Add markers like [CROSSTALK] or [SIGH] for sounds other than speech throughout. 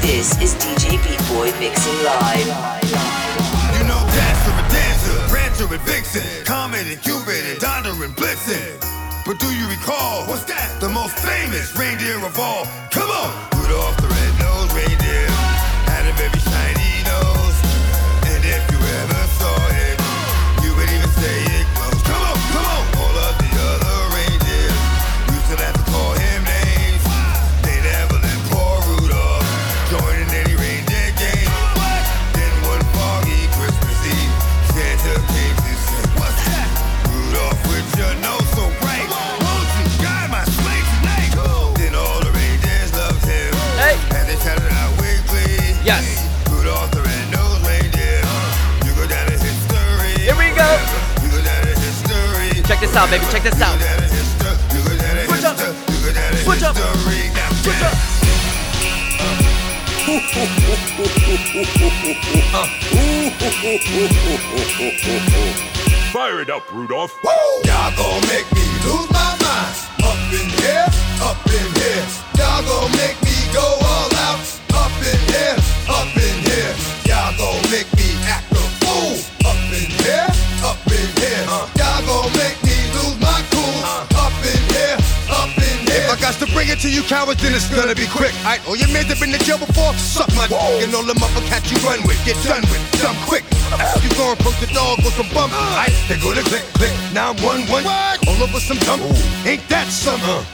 This is DJ Beat Boy mixing live. You know Dasher and Dancer, Prancer and Vixen, Comet and Cupid and Donder and Blitzen. But do you recall, what's that? The most famous reindeer of all. Come on! Rudolph the red-nosed reindeer had a out, baby. Check this out. You go down to history. You go down to Switch up. history. You go down to Switch up. Switch up. [LAUGHS] Fire it up, Rudolph. Y'all gon' make me lose my mind. Up in here, up in here. Y'all gon' make me go all out. Up in here, it to you cowards, then it's gonna be quick. Alright, all your men that been to jail before, suck my dick. And all them upper cats you run with, get done with, dumb quick. You gon' poke the dog with some bump. Alright, they go to click, click, 911. All over some dump. Ain't that something?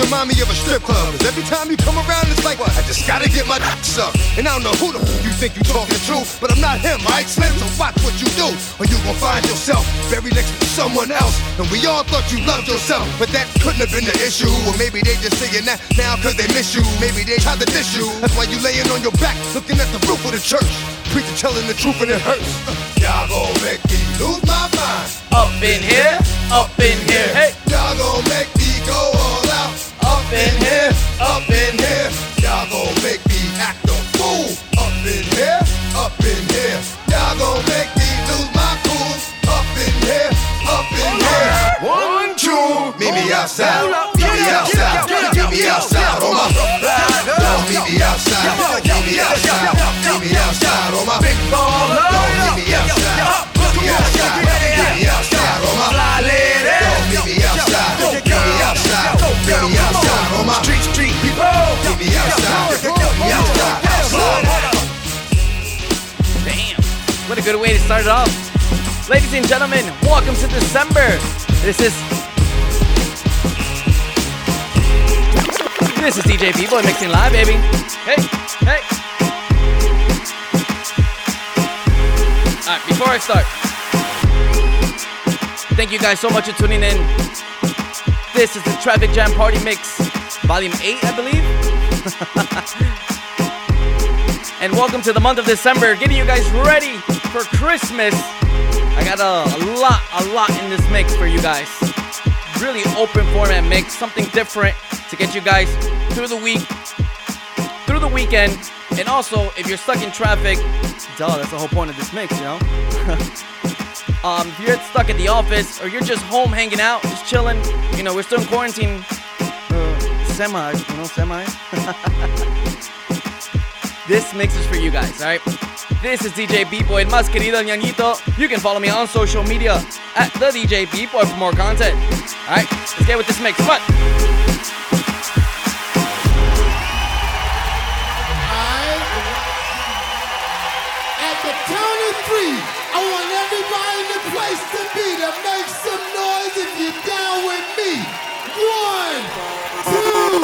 Remind me of a strip club. 'cause every time you come around, it's like, what? I just gotta get my [LAUGHS] dick sucked. And I don't know who the f- you think you talking to, but I'm not him, alright, Slim? So watch what you do, or you gon' find yourself buried next to someone else. And we all thought you loved yourself, but that couldn't have been the issue. Or maybe they just saying that now cause they miss you. Maybe they tried to diss you. That's why you laying on your back, looking at the roof of the church. Preacher telling the truth and it hurts. Y'all gon' make me lose my mind. Up in here, up in here. Hey, Y'all gon' make me go. Up in here, up in here. Y'all gon' make me act a fool. Up in here, up in here. Y'all gon' make me lose my cool. Up in here, up in here. One, two. Meet me outside. Meet me outside. Meet me outside on my. Don't meet me outside. Meet me outside. Meet me outside on my. Big baller. Don't meet me outside. Meet me outside. Meet me outside on my. Don't people. Meet me outside. Meet me outside. Outside. damn. What a good way to start it off. Ladies and gentlemen, welcome to December. This is This is DJ People mixing live, baby. Hey, hey. Alright, before I start, thank you guys so much for tuning in. This is the Traffic Jam Party Mix, Volume 8, I believe. And welcome to the month of December, getting you guys ready for Christmas. I got a, a lot, a lot in this mix for you guys. Really open format mix, something different to get you guys through the week, through the weekend, and also if you're stuck in traffic, duh, that's the whole point of this mix, you know. [LAUGHS] um, if you're stuck at the office or you're just home hanging out, just chilling, you know, we're still in quarantine, uh, semi, you know, semi. [LAUGHS] This mix is for you guys, alright? This is DJ B-Boy, más querido ñañito. You can follow me on social media at the DJ B-Boy for more content. Alright, let's get with this mix. On. At the count of three, I want everybody in the place to be to make some noise if you're down with me. One, two, three.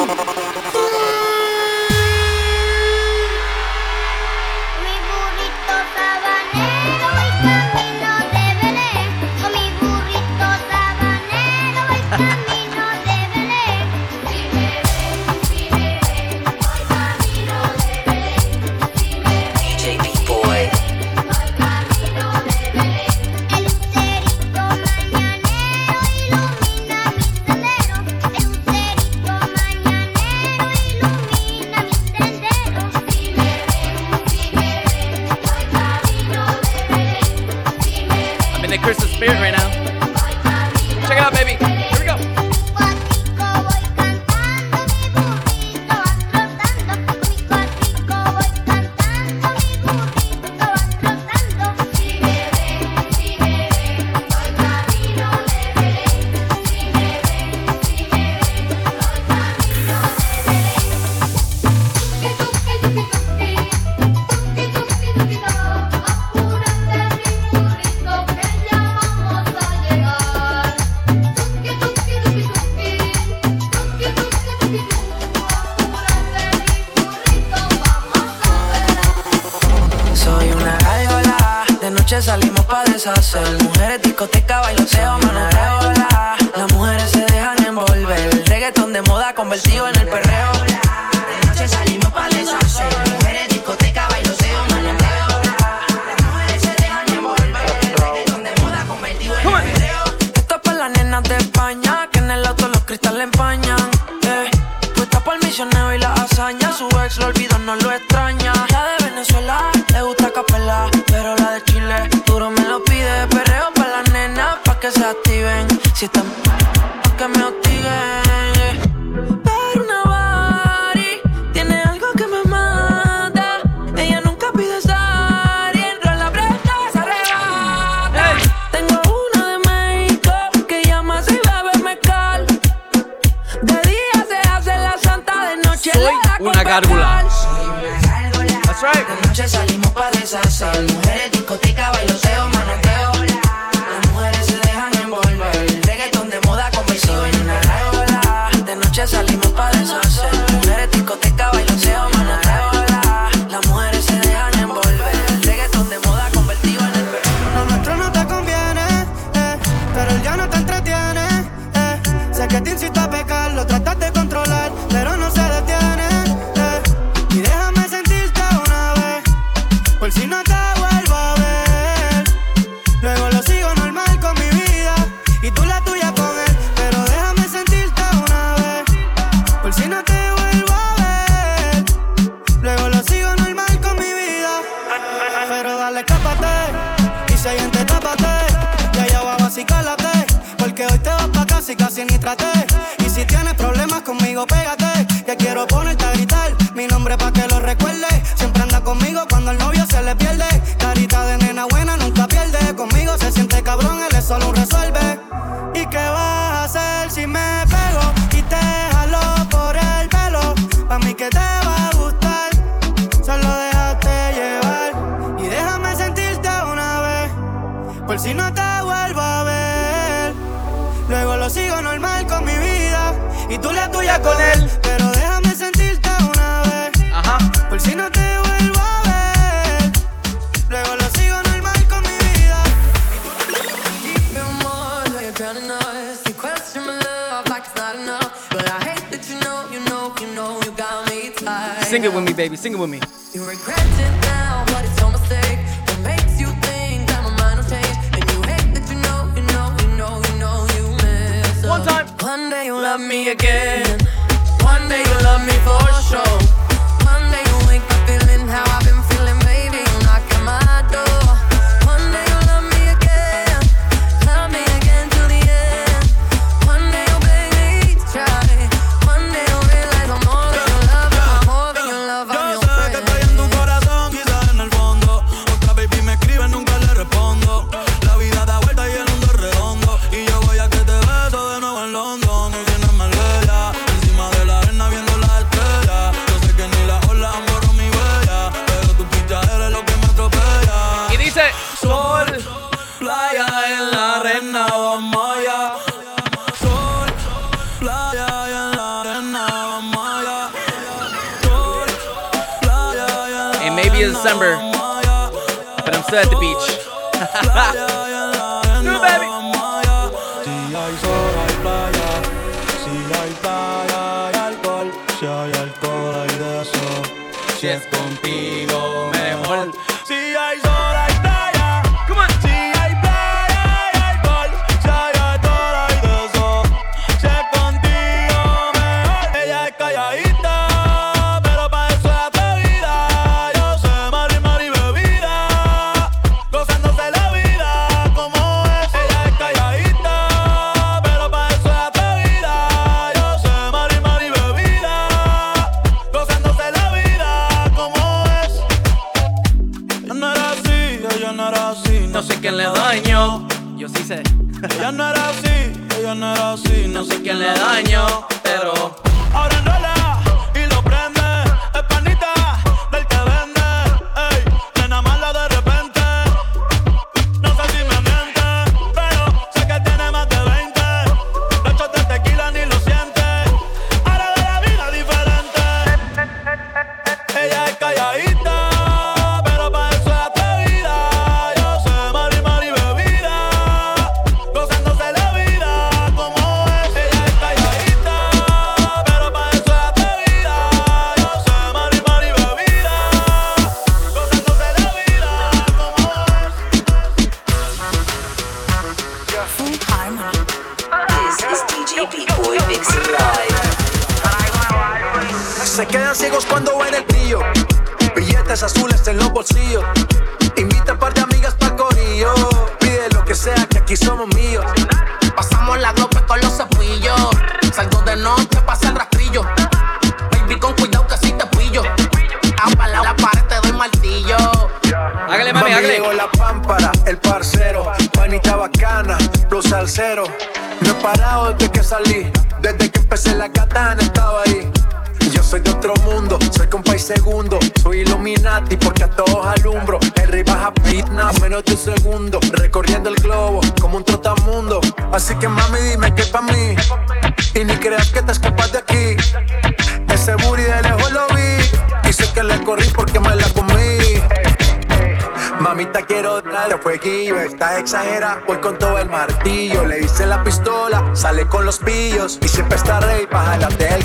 Yo sigo normal con mi vida y tú la tuya con él. Pero déjame sentirte una vez, por si no te vuelvo a ver. Luego lo sigo normal con mi vida. Sing it with me, baby. Sing it with me. You regret it. again.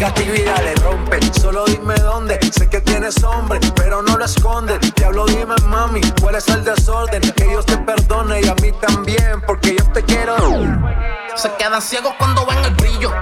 Gatillo y dale rompe. Solo dime dónde, sé que tienes hombre, pero no lo escondes. Diablo dime mami, cuál es el desorden, que Dios te perdone y a mí también, porque yo te quiero. Se quedan ciegos cuando ven el brillo.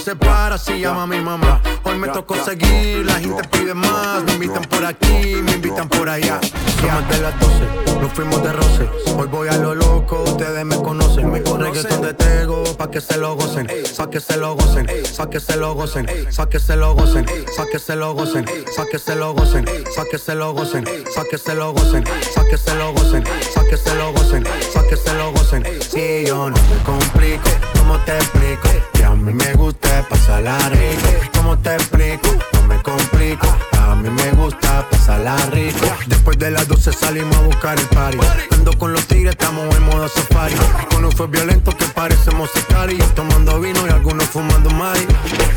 Se para si llama mi mamá. Hoy me tocó seguir, la gente pide más. Me invitan por aquí, me invitan por allá. Son más de las 12, nos fuimos de roce. Hoy voy a lo loco, ustedes me conocen. Me reggaetón de tego, pa' que se lo gocen. Pa' que se lo gocen, pa' que se lo gocen. Pa' que se lo gocen, pa' que se lo gocen. Pa' que se lo gocen, pa' que se lo gocen. Pa' que se lo gocen, pa' que se lo gocen. Pa' que se lo gocen, pa' que se lo gocen. Si yo no me complico, ¿cómo te explico? Que a mí me gusta pasarla rico. ¿Cómo te explico? No me complico. A mí me gusta pasarla rico. Después de las 12 salimos a buscar el party. Ando con los tigres, estamos en modo safari. Con fue violento que parecemos sicari. Tomando vino y algunos fumando mari.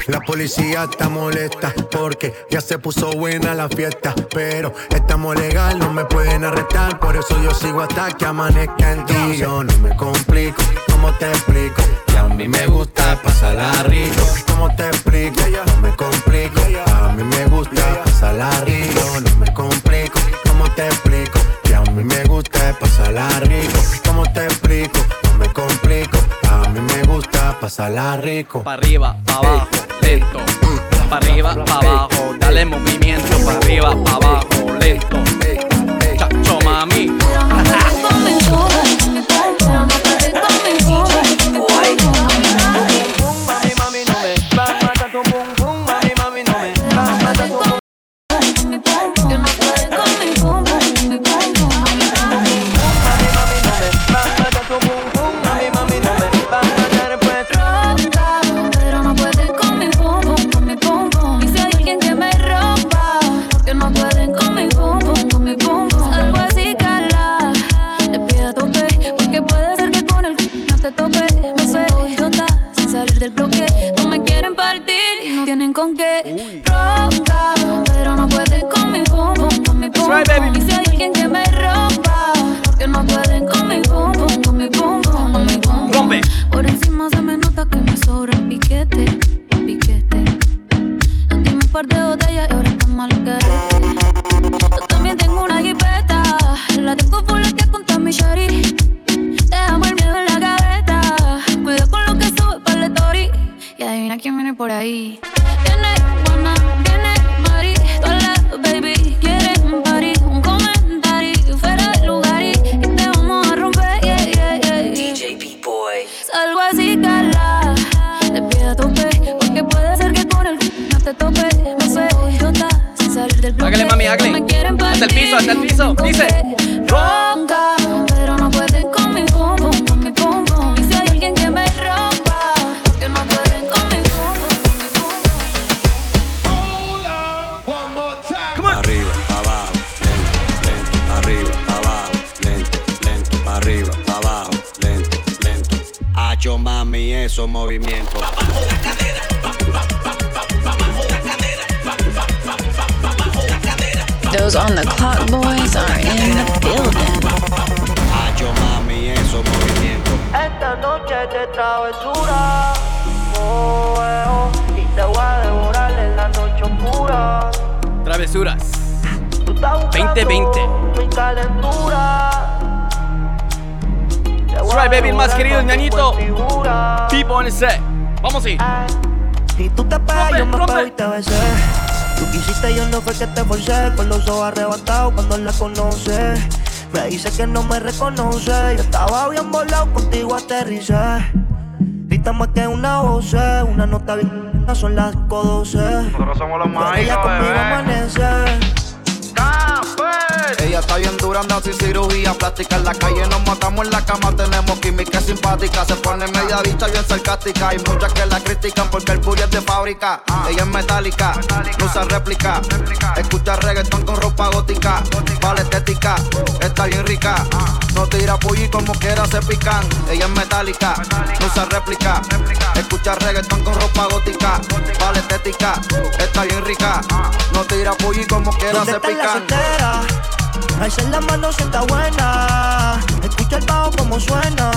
La policía está molesta porque ya se puso buena la fiesta. Pero estamos legal, no me pueden arrestar. Por eso yo sigo hasta que amanezca en ti. Yo no me complico, ¿cómo te explico? A mí me gusta pasarla rico. ¿Cómo te explico? No me complico. A mí me gusta pasarla rico. No me complico. ¿Cómo te explico? Que a mí me gusta pasarla rico. ¿Cómo te explico? No me complico. A mí me gusta pasarla rico. Pa' arriba, pa' abajo, lento. Pa' arriba, pa' abajo, dale movimiento. Pa' arriba, pa' abajo, lento. Chacho, mami. Mami, travesuras. 2020. Mi calentura. That's right, baby, el más querido ñañito. People on the set. Vamos a ir. Si tú te pegas, yo me pego y te besé. Tú quisiste, yo no fue que te forcé. Con los ojos arrebatados cuando la conoce. Me dice que no me reconoce. Yo estaba bien volado, contigo aterricé. Grita más que una voz, una nota bien. Son las 5.12. Nosotros somos los Pero ella mágicos, conmigo amanece. Ella está bien dura, anda sin cirugía plástica. En la calle nos matamos en la cama, tenemos química simpática. Se pone media dicha bien sarcástica. Hay muchas que la critican porque el booty es de fábrica. Ella es metálica, no usa réplica. Escucha reggaetón con ropa gótica. Vale estética, está bien rica. No tira pulli como quiera se pican. Ella es metálica, no usa réplica. Escucha reggaetón con ropa gótica. Vale estética, está bien rica. No tira pulli como quiera ¿Dónde se pican. Alza la mano si está buena. Escucha el bajo como suena.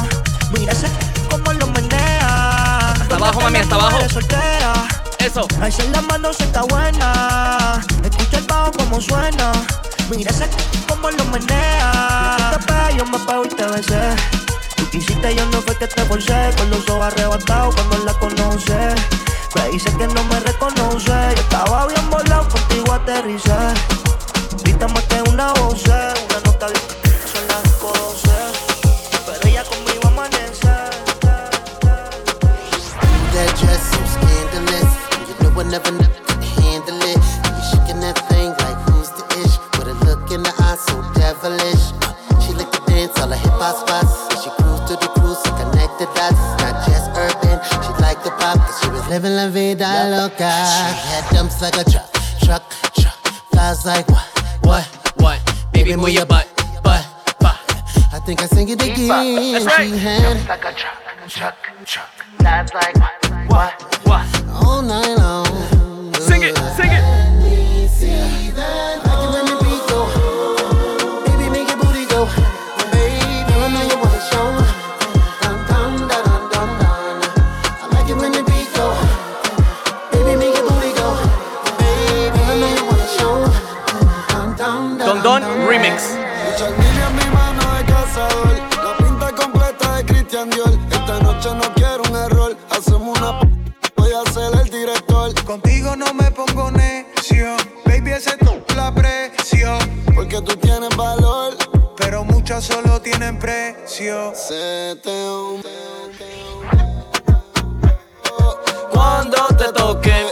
Mira ese como lo menea. Hasta abajo, mami, hasta abajo. Soltera. Eso. Alza la mano si está buena. Escucha el bajo como suena. Mira ese como lo menea. Tú te pegas, yo me pego y te besé. Tú quisiste, yo no fue que te forcé. Con los ojos arrebatados cuando la conoce. Me dice que no me reconoce. Yo estaba bien volado, contigo aterricé. Grita más que una voz, una nota. Son las 5.12. Pero ella conmigo amanece. That dress so scandalous. You know I never know could handle it. You shaking that thing like who's the ish? With a look in the eye so devilish. Uh, she like to dance all the hip hop spots. And she cruise to the cruise to connect the dots. Not just urban, she like the pop. Cause she was living la vida loca. She had dumps like a truck, truck, truck. Flies like what, what, what? Baby, move your butt, butt, butt. I think I sing it again. That's right. She had Like a truck, truck, truck. That's like what, what, what? All night long. Sing it, sing it. Remix. Mi mano de cazador. La pinta completa de Christian Dior. Esta noche no quiero un error. Hacemos una p voy a ser el director. Contigo no me pongo necio, baby, ese es la presión. Porque tú tienes valor, pero muchas solo tienen precio. Se te Cuando te toque,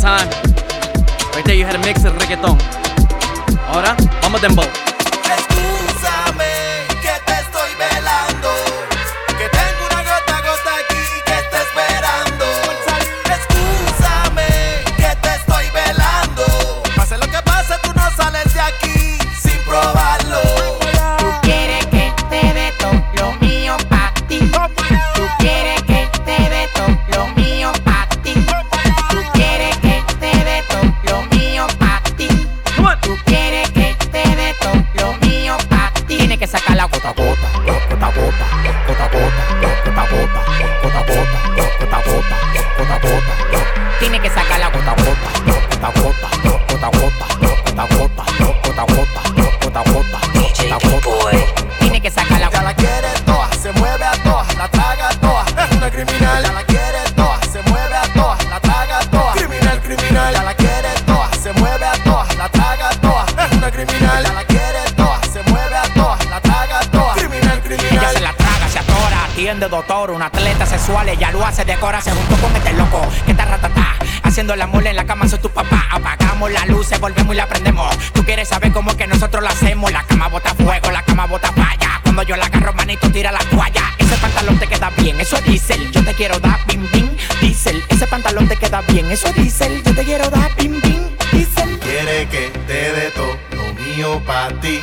time. Right there you had a mix of reggaeton. Volvemos y la prendemos, tú quieres saber cómo que nosotros lo hacemos, la cama bota fuego, la cama bota falla, cuando yo la agarro, manito, tira la toalla, ese pantalón te queda bien, eso es diésel, yo te quiero dar bim bim, diésel, ese pantalón te queda bien, eso es diésel, yo te quiero dar bim bim, diésel. Quiere que te dé todo lo mío pa' ti.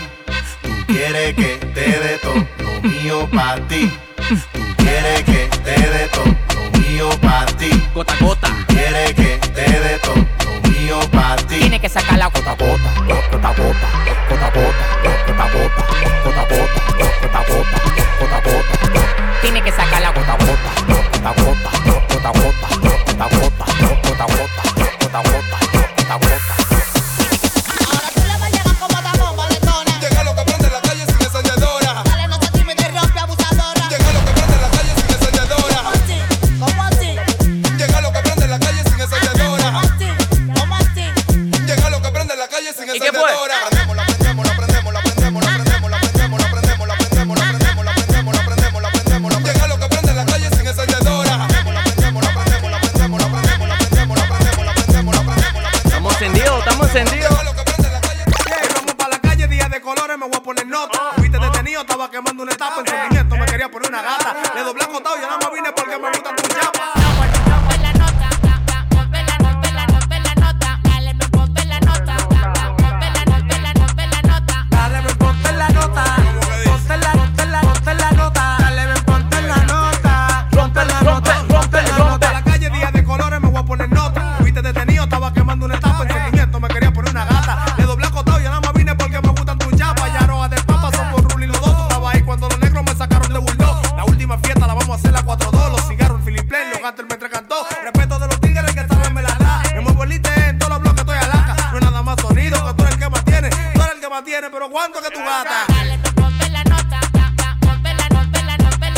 barba tiene, pero ¿cuánto que tú gastas?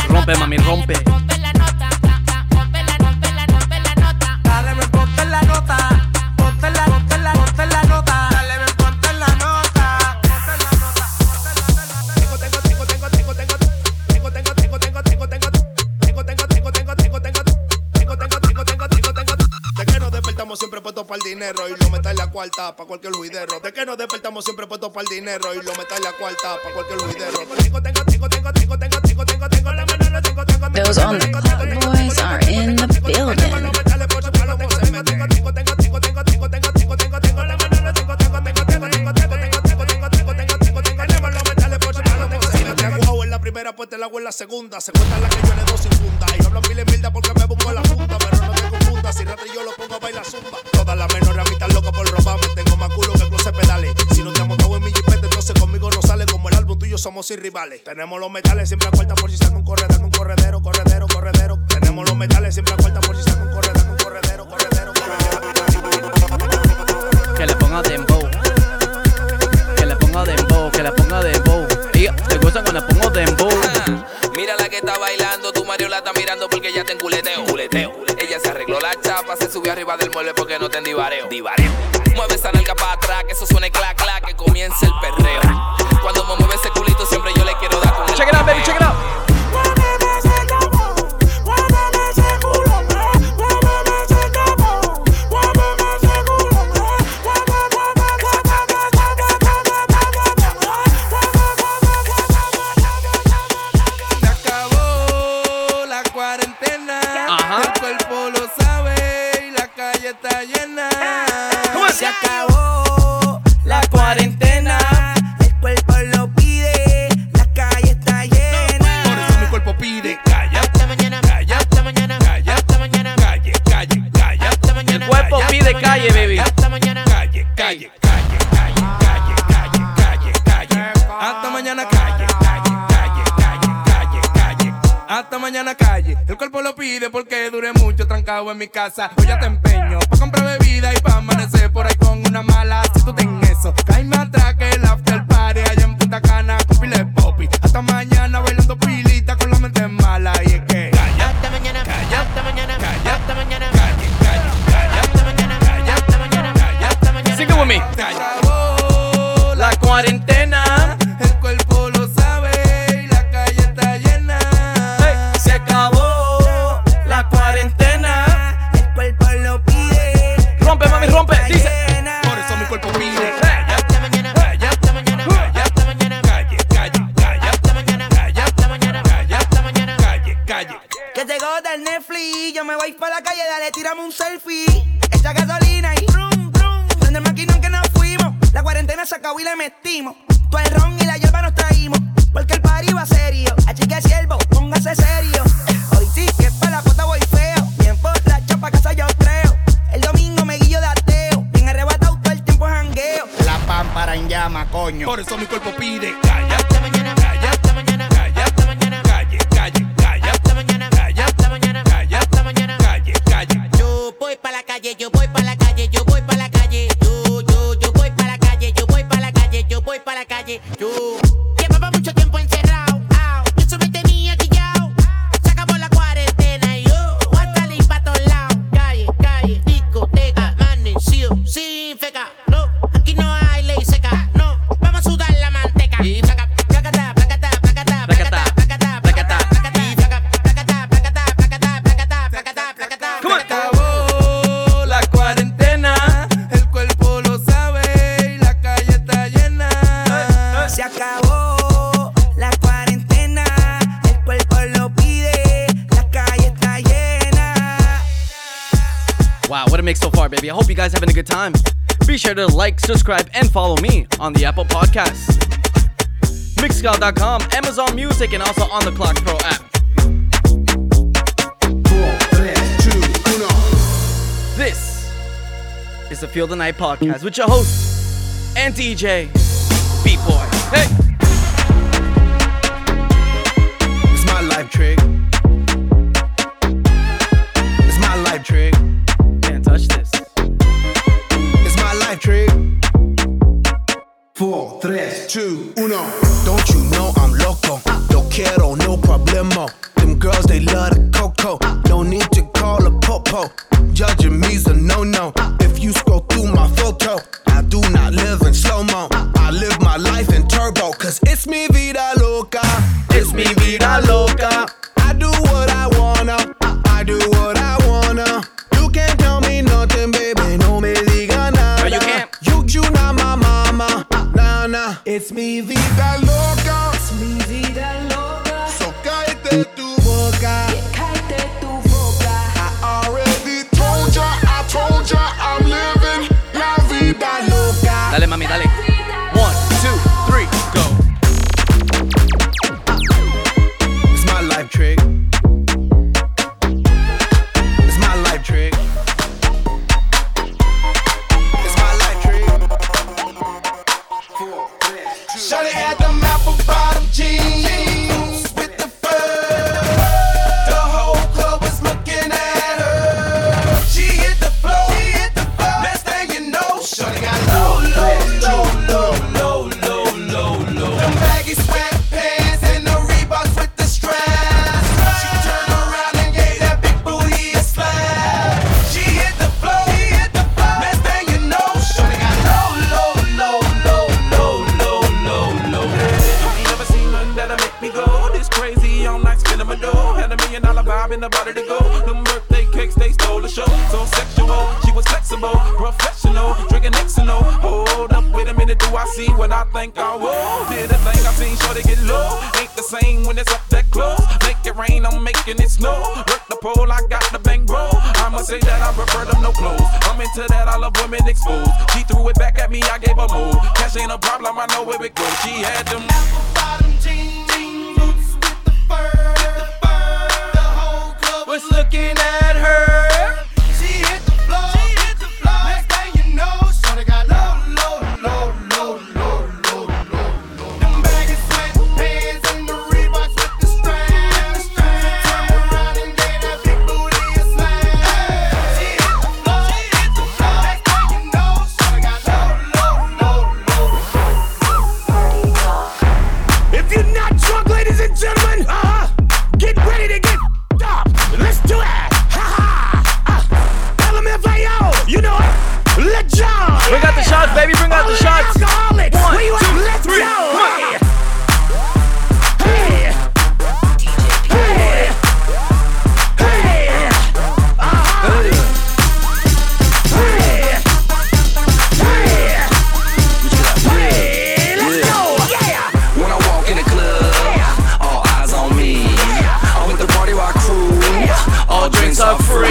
Rompe, mami, rompe. Dinero y lo metas en la cuarta para cualquier juidero. De que nos despertamos siempre puestos para el dinero y lo en la cuarta para cualquier juidero. Tengo, tengo, tengo, tengo, tengo, tengo, tengo, tengo, tengo la mano, tengo, tengo, tengo. Those on the club boys are in the building. Si te hago en la primera, pues te la hago en la segunda. Se cuenta la que yo le doy sin funda. Y hablan pile mierda porque me pongo la funda. Pero no te confundas, si rato yo lo pongo a bailar zumba la menor ramita loca por robarme. Tengo más culo que cruce pedales. Si no te amo todo en mi jipete, entonces conmigo no sale. Como el álbum tuyo somos sin rivales. Tenemos los metales siempre a cuarta por si saca un corredor, un corredero, corredero, corredero. Tenemos los metales siempre a cuarta por si saca un corredor, un corredero, corredero, corredero. Que le ponga dembow. Que le ponga dembow, que le ponga dembow. Y te gusta cuando le pongo dembow. Mira la que está bailando, tu Mario la está mirando porque ya te enculeteo. Culeteo la chapa, se subió arriba del mueble porque no te divareo. Divareo. Mueve esa nalga para atrás, que eso suene clac clac, que comience el perreo. en mi casa. Hoy ya te empeño pa' comprar bebida y pa' amanecer por ahí con una mala. Si tú te guys having a good time. Be sure to like, subscribe, and follow me on the Apple Podcasts, Mixcloud.com, Amazon Music, and also on the Clock Pro app. This is the Field of Night podcast with your host and DJ B Boy. Hey! two, uno. Don't you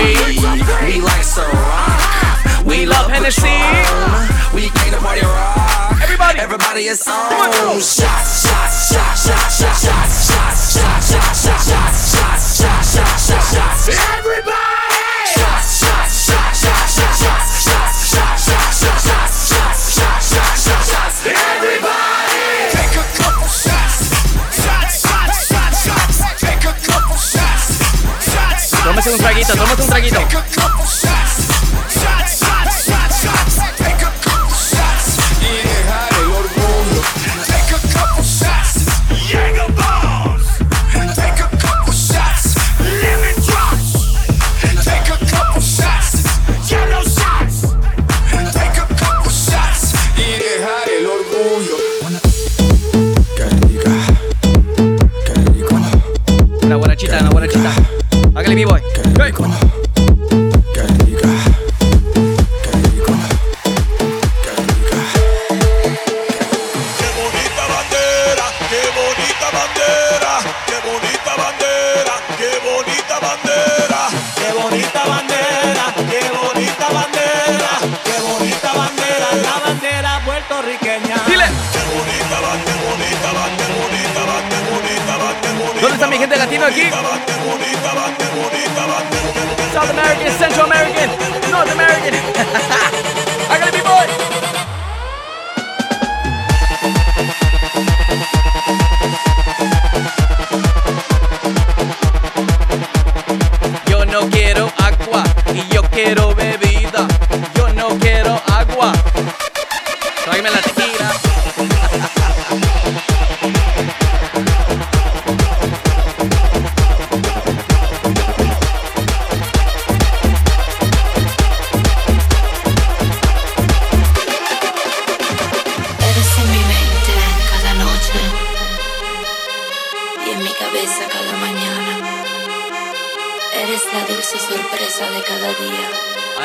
We like so rock. We love Hennessy. We came to party rock. Everybody, everybody is on. Shot, shots, shots, shots, shots, shots, shots, shots. shot, shot. traguito, tomamos un traguito.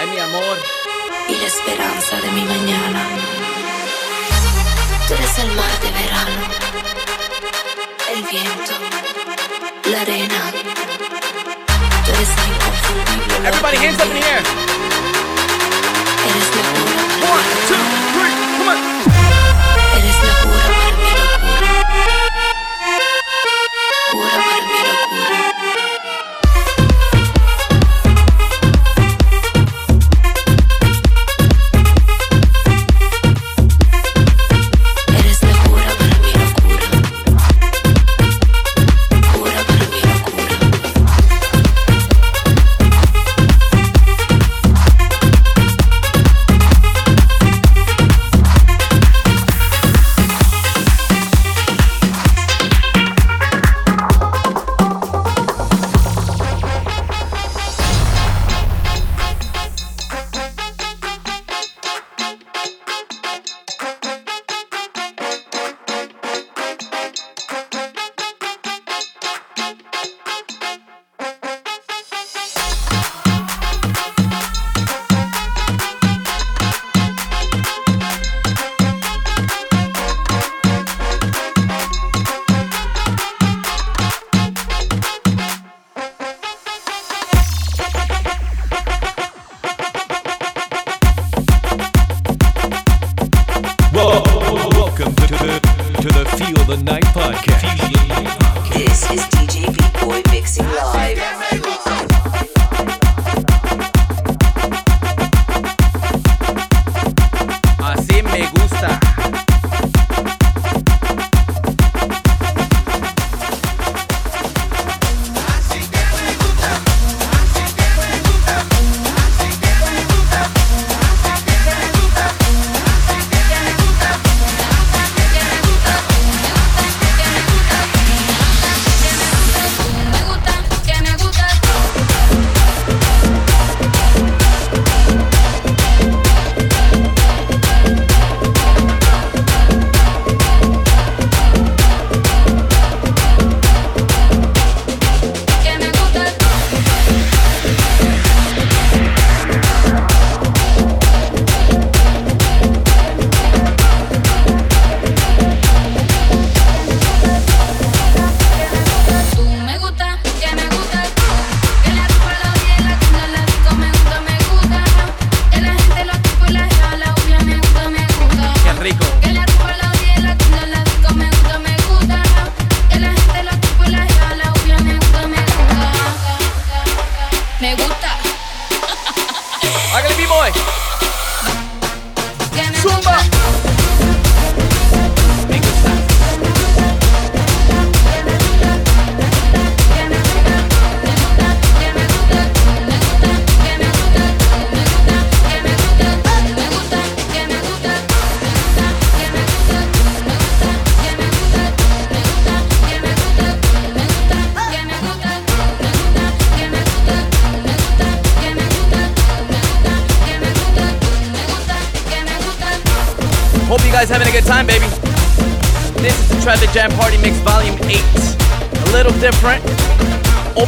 Mi amor. Y la esperanza de mi mañana. Tú eres el mar de verano, el viento, la arena. Tú eres mi confundible. Everybody hands up in the air. Eres mi. One, two, three, come on.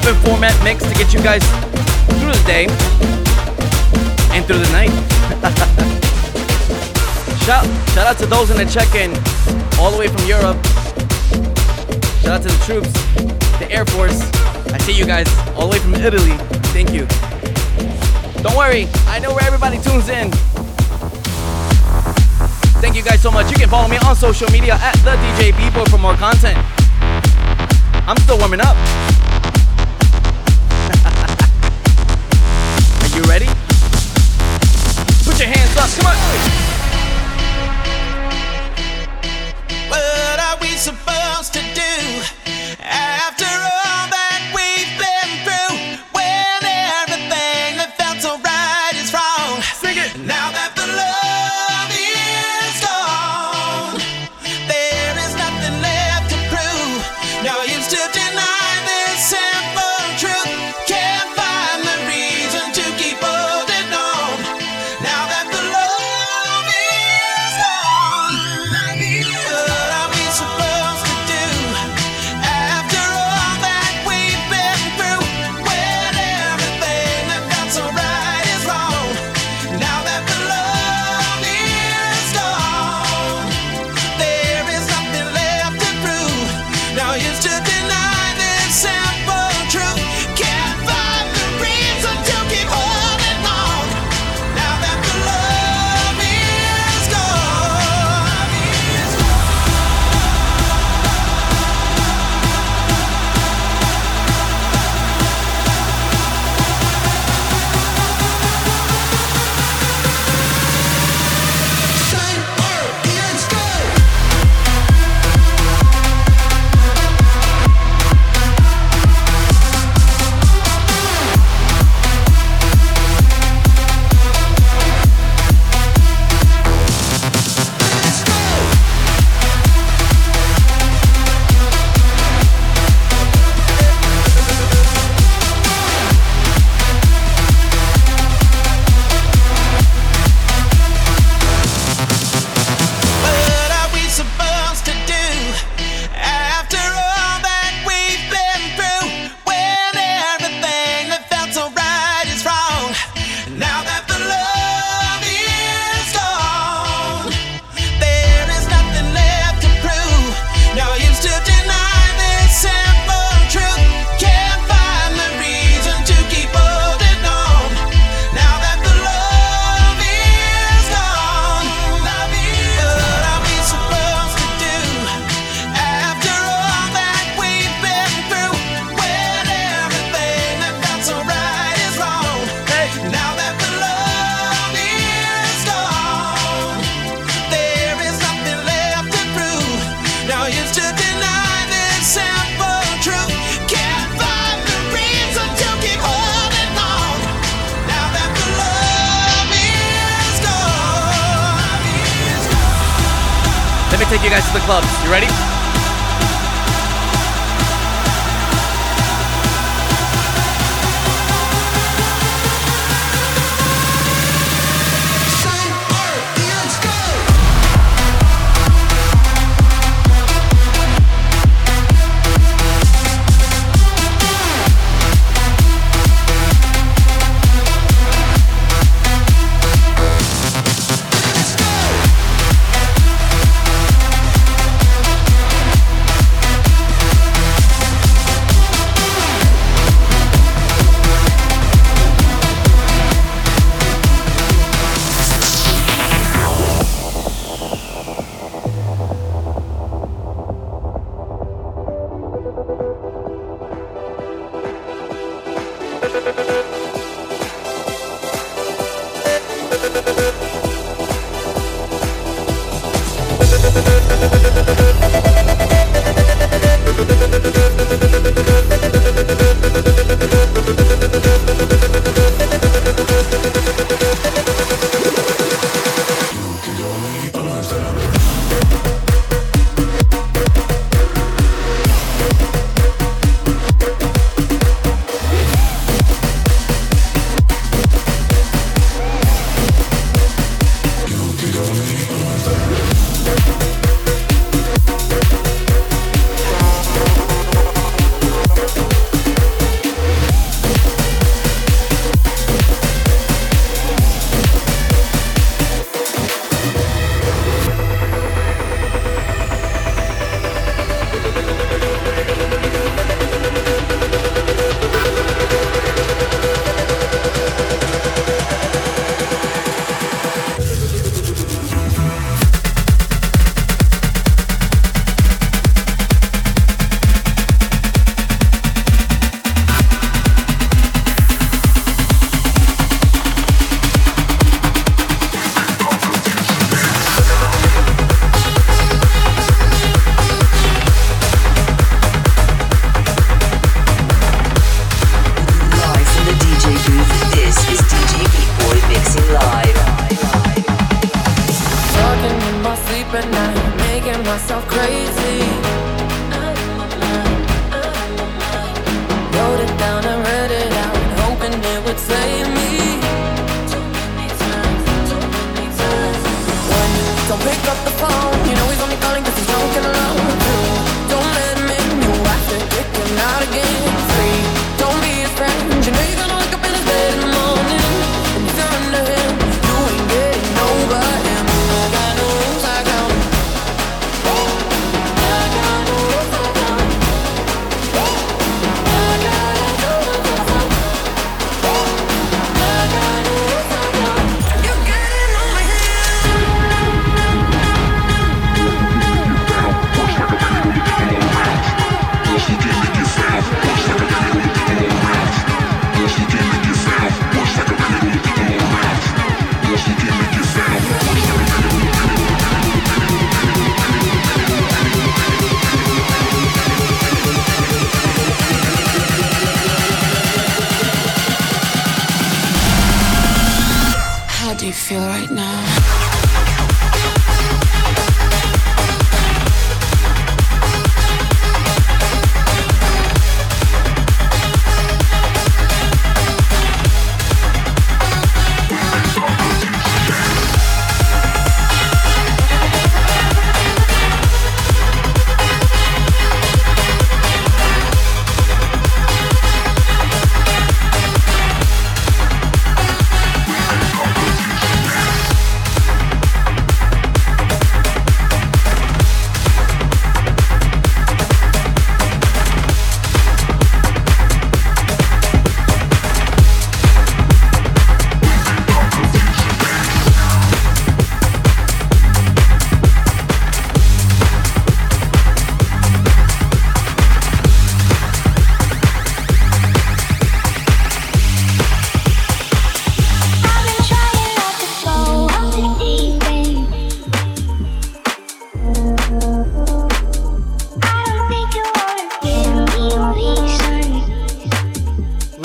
open format mix to get you guys through the day and through the night. [LAUGHS] shout, shout out to those in the check-in all the way from Europe. Shout out to the troops, the Air Force. I see you guys all the way from Italy. Thank you. Don't worry, I know where everybody tunes in. Thank you guys so much. You can follow me on social media at the DJ boy for more content. I'm still warming up. You ready? Put your hands up. Come on.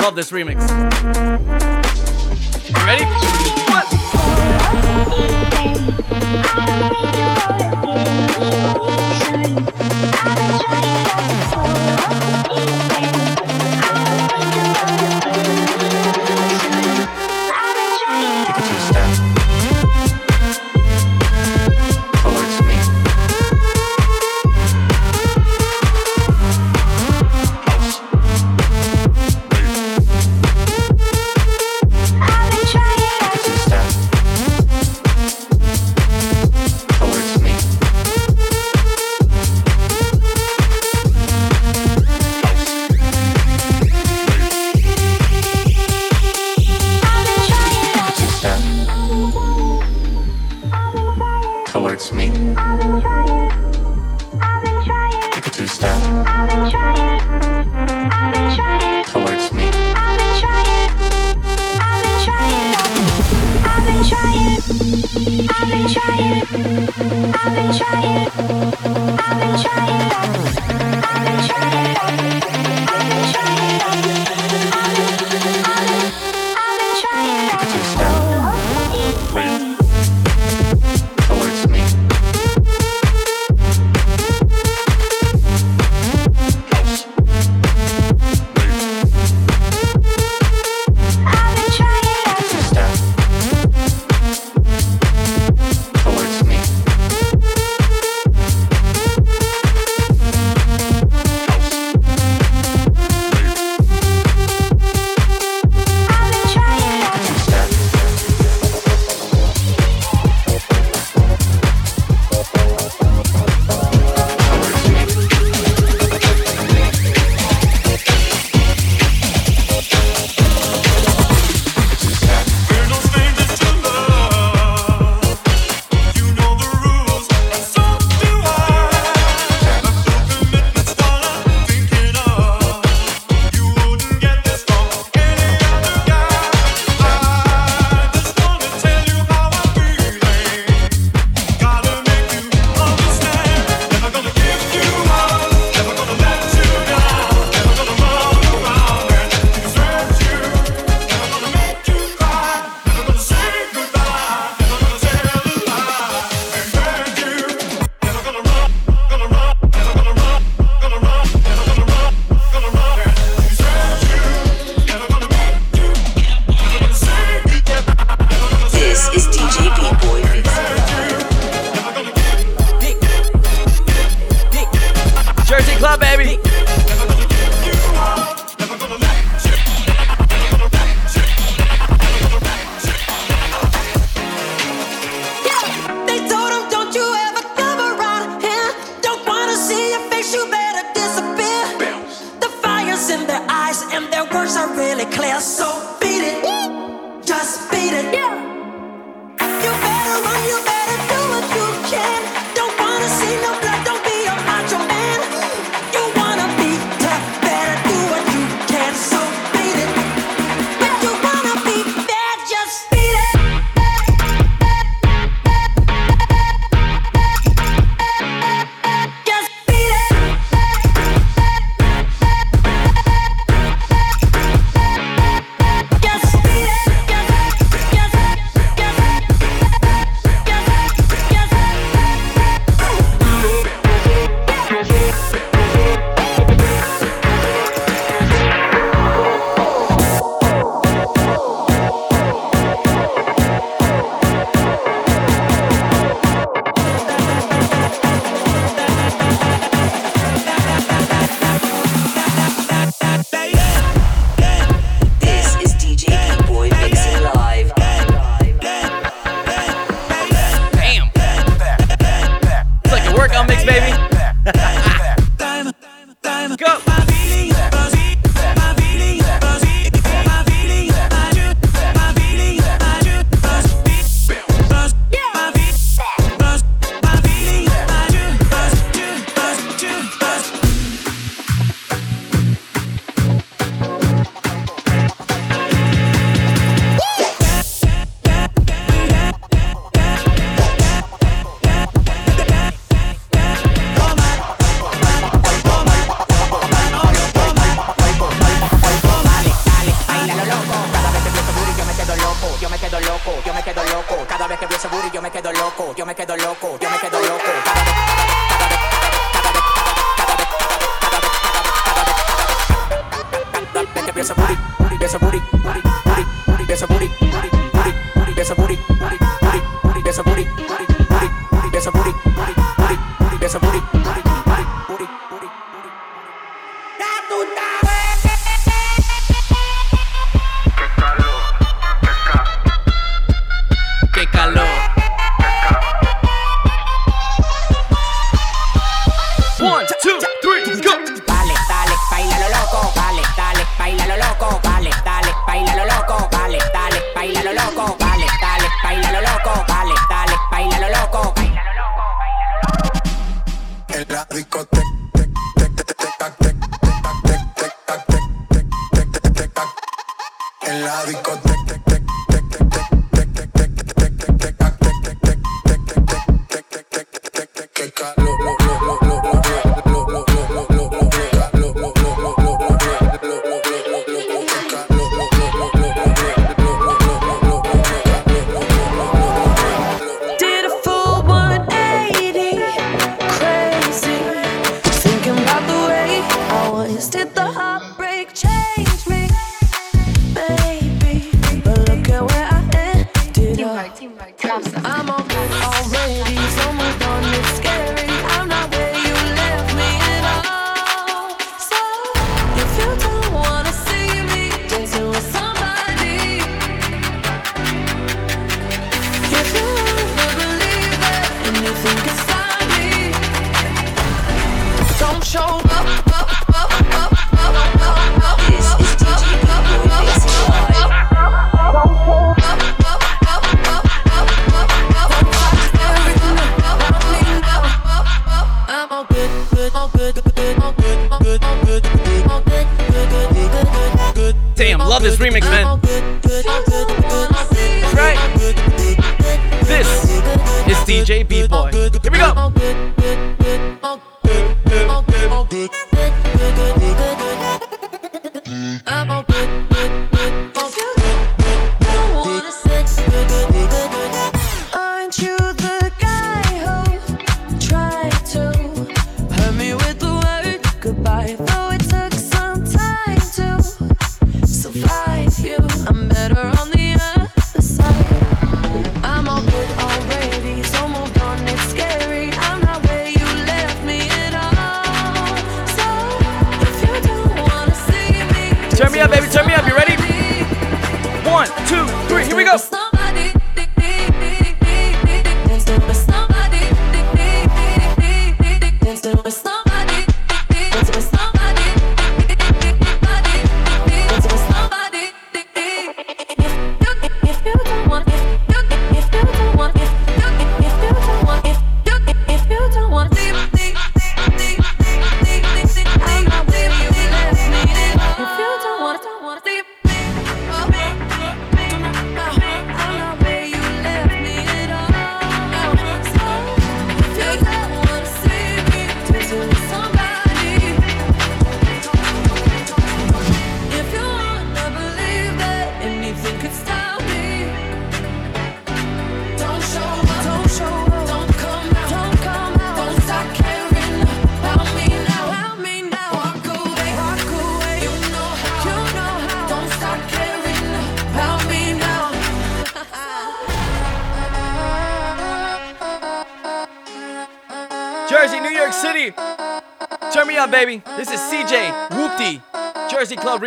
Love this remix. You ready? towards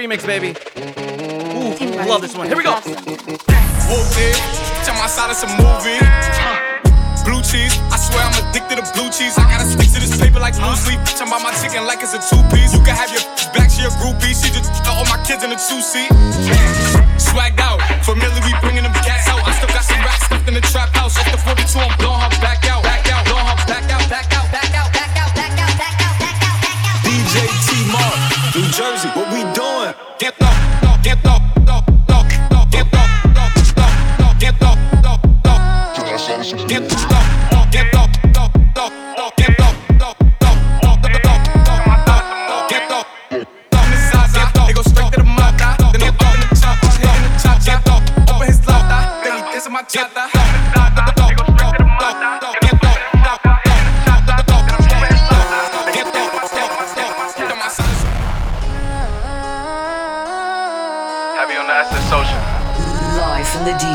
remix, baby. Ooh, Everybody love this one. Here we go. Whooped tell my side it's a movie. Blue cheese, I swear I'm addicted to blue cheese. I gotta stick to this paper like blue sleep. Bitch, I'm my chicken like it's a two piece.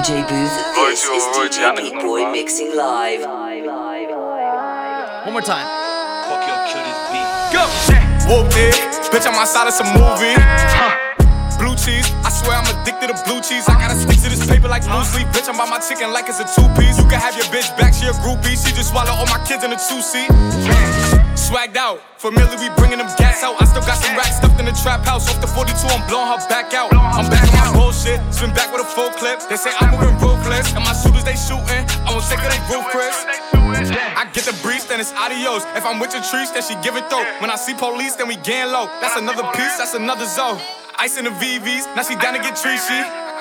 DJ booth. This is DJ Beat Boy mixing live. One more time. Go! Whooped it, bitch, I'm outside of some movie. Huh. Blue cheese, I swear I'm addicted to blue cheese. I gotta stick to this paper like blue sleep. Bitch, I'm by my chicken like it's a two piece. You can have your bitch back, she a groupie. She just swallow all my kids in a two seat. Swagged out, familiar, we bringing them gas out. I still got some racks stuffed in the trap house. Off the 42, I'm blowing her back out. I'm back on my bullshit, spin back with a full clip. They say I'm moving ruthless, and my shooters they shooting. I won't take of they Chris. I get the breeze, then it's adios. If I'm with your trees, then she give it though. When I see police, then we gang low. That's another piece, that's another zone. Ice in the VVs, now she down to get treachy.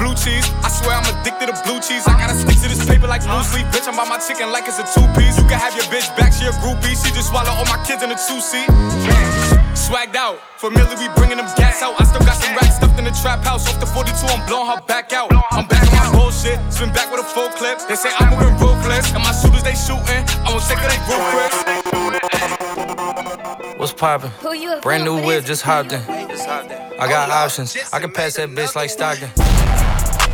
Blue cheese, I swear I'm addicted to blue cheese. I gotta stick to this paper like blue sleep. Bitch, I'm by my chicken like it's a two piece. You can have your bitch back, she a groupie. She just swallow all my kids in a two seat. Swagged out, familiar, we bringing them gas out. I still got some racks stuffed in the trap house. Off the 42, I'm blowing her back out. I'm back on my bullshit, spin back with a full clip. They say I'm moving ruthless, and my shooters they shooting. I won't take of they roof, Chris. What's poppin'? Brand new whip, just hopped in. I got options. I can pass that bitch like Stockton.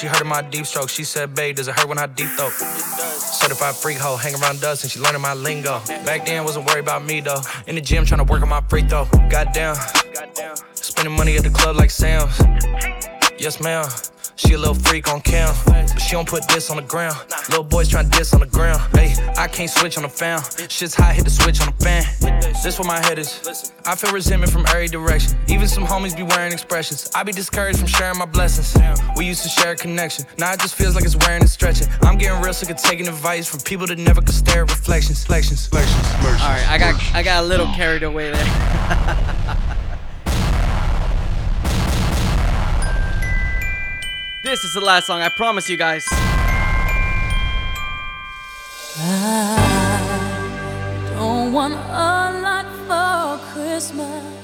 She heard of my deep stroke. She said, babe, does it hurt when I deep throat? Certified freak hoe, hang around dust and she learning my lingo. Back then, wasn't worried about me though. In the gym, trying to work on my free throw. Goddamn. Spending money at the club like Sam's. Yes, ma'am. She a little freak on cam, but she don't put this on the ground. Little boys tryna diss on the ground. Hey, I can't switch on the fan. Shit's hot, hit the switch on the fan. This where my head is. I feel resentment from every direction. Even some homies be wearing expressions. I be discouraged from sharing my blessings. We used to share a connection. Now it just feels like it's wearing and stretching. I'm getting real sick of taking advice from people that never could stare at reflections. Reflections. Reflections. All right, I got I got a little carried away there. [LAUGHS] this is the last song. I promise you guys. I don't want a lot for Christmas.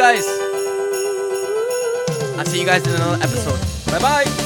Guys. I'll see you guys in another episode. Bye bye.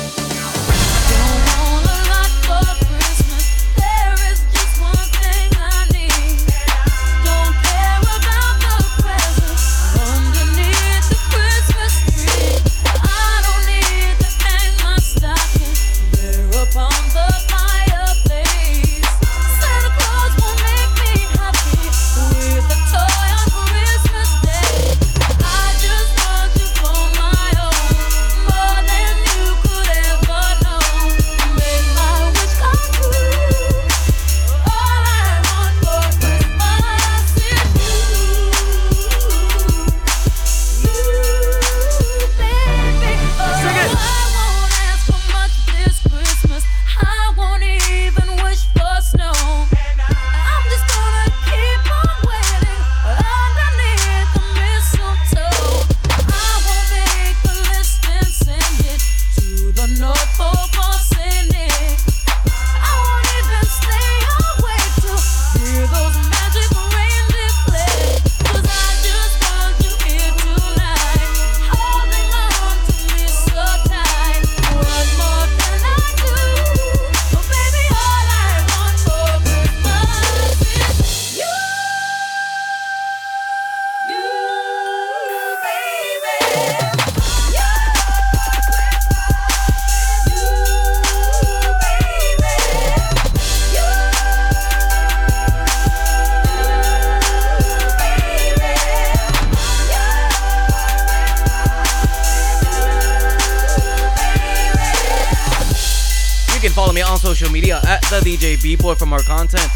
B-Boy for more content.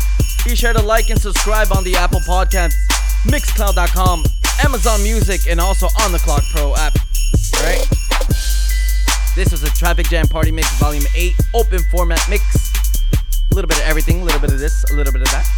Be sure to like and subscribe on the Apple Podcasts, Mixcloud.com, Amazon Music, and also on the Clock Pro app. Alright? This was a Traffic Jam Party Mix Volume 8 open format mix. A little bit of everything, a little bit of this, a little bit of that.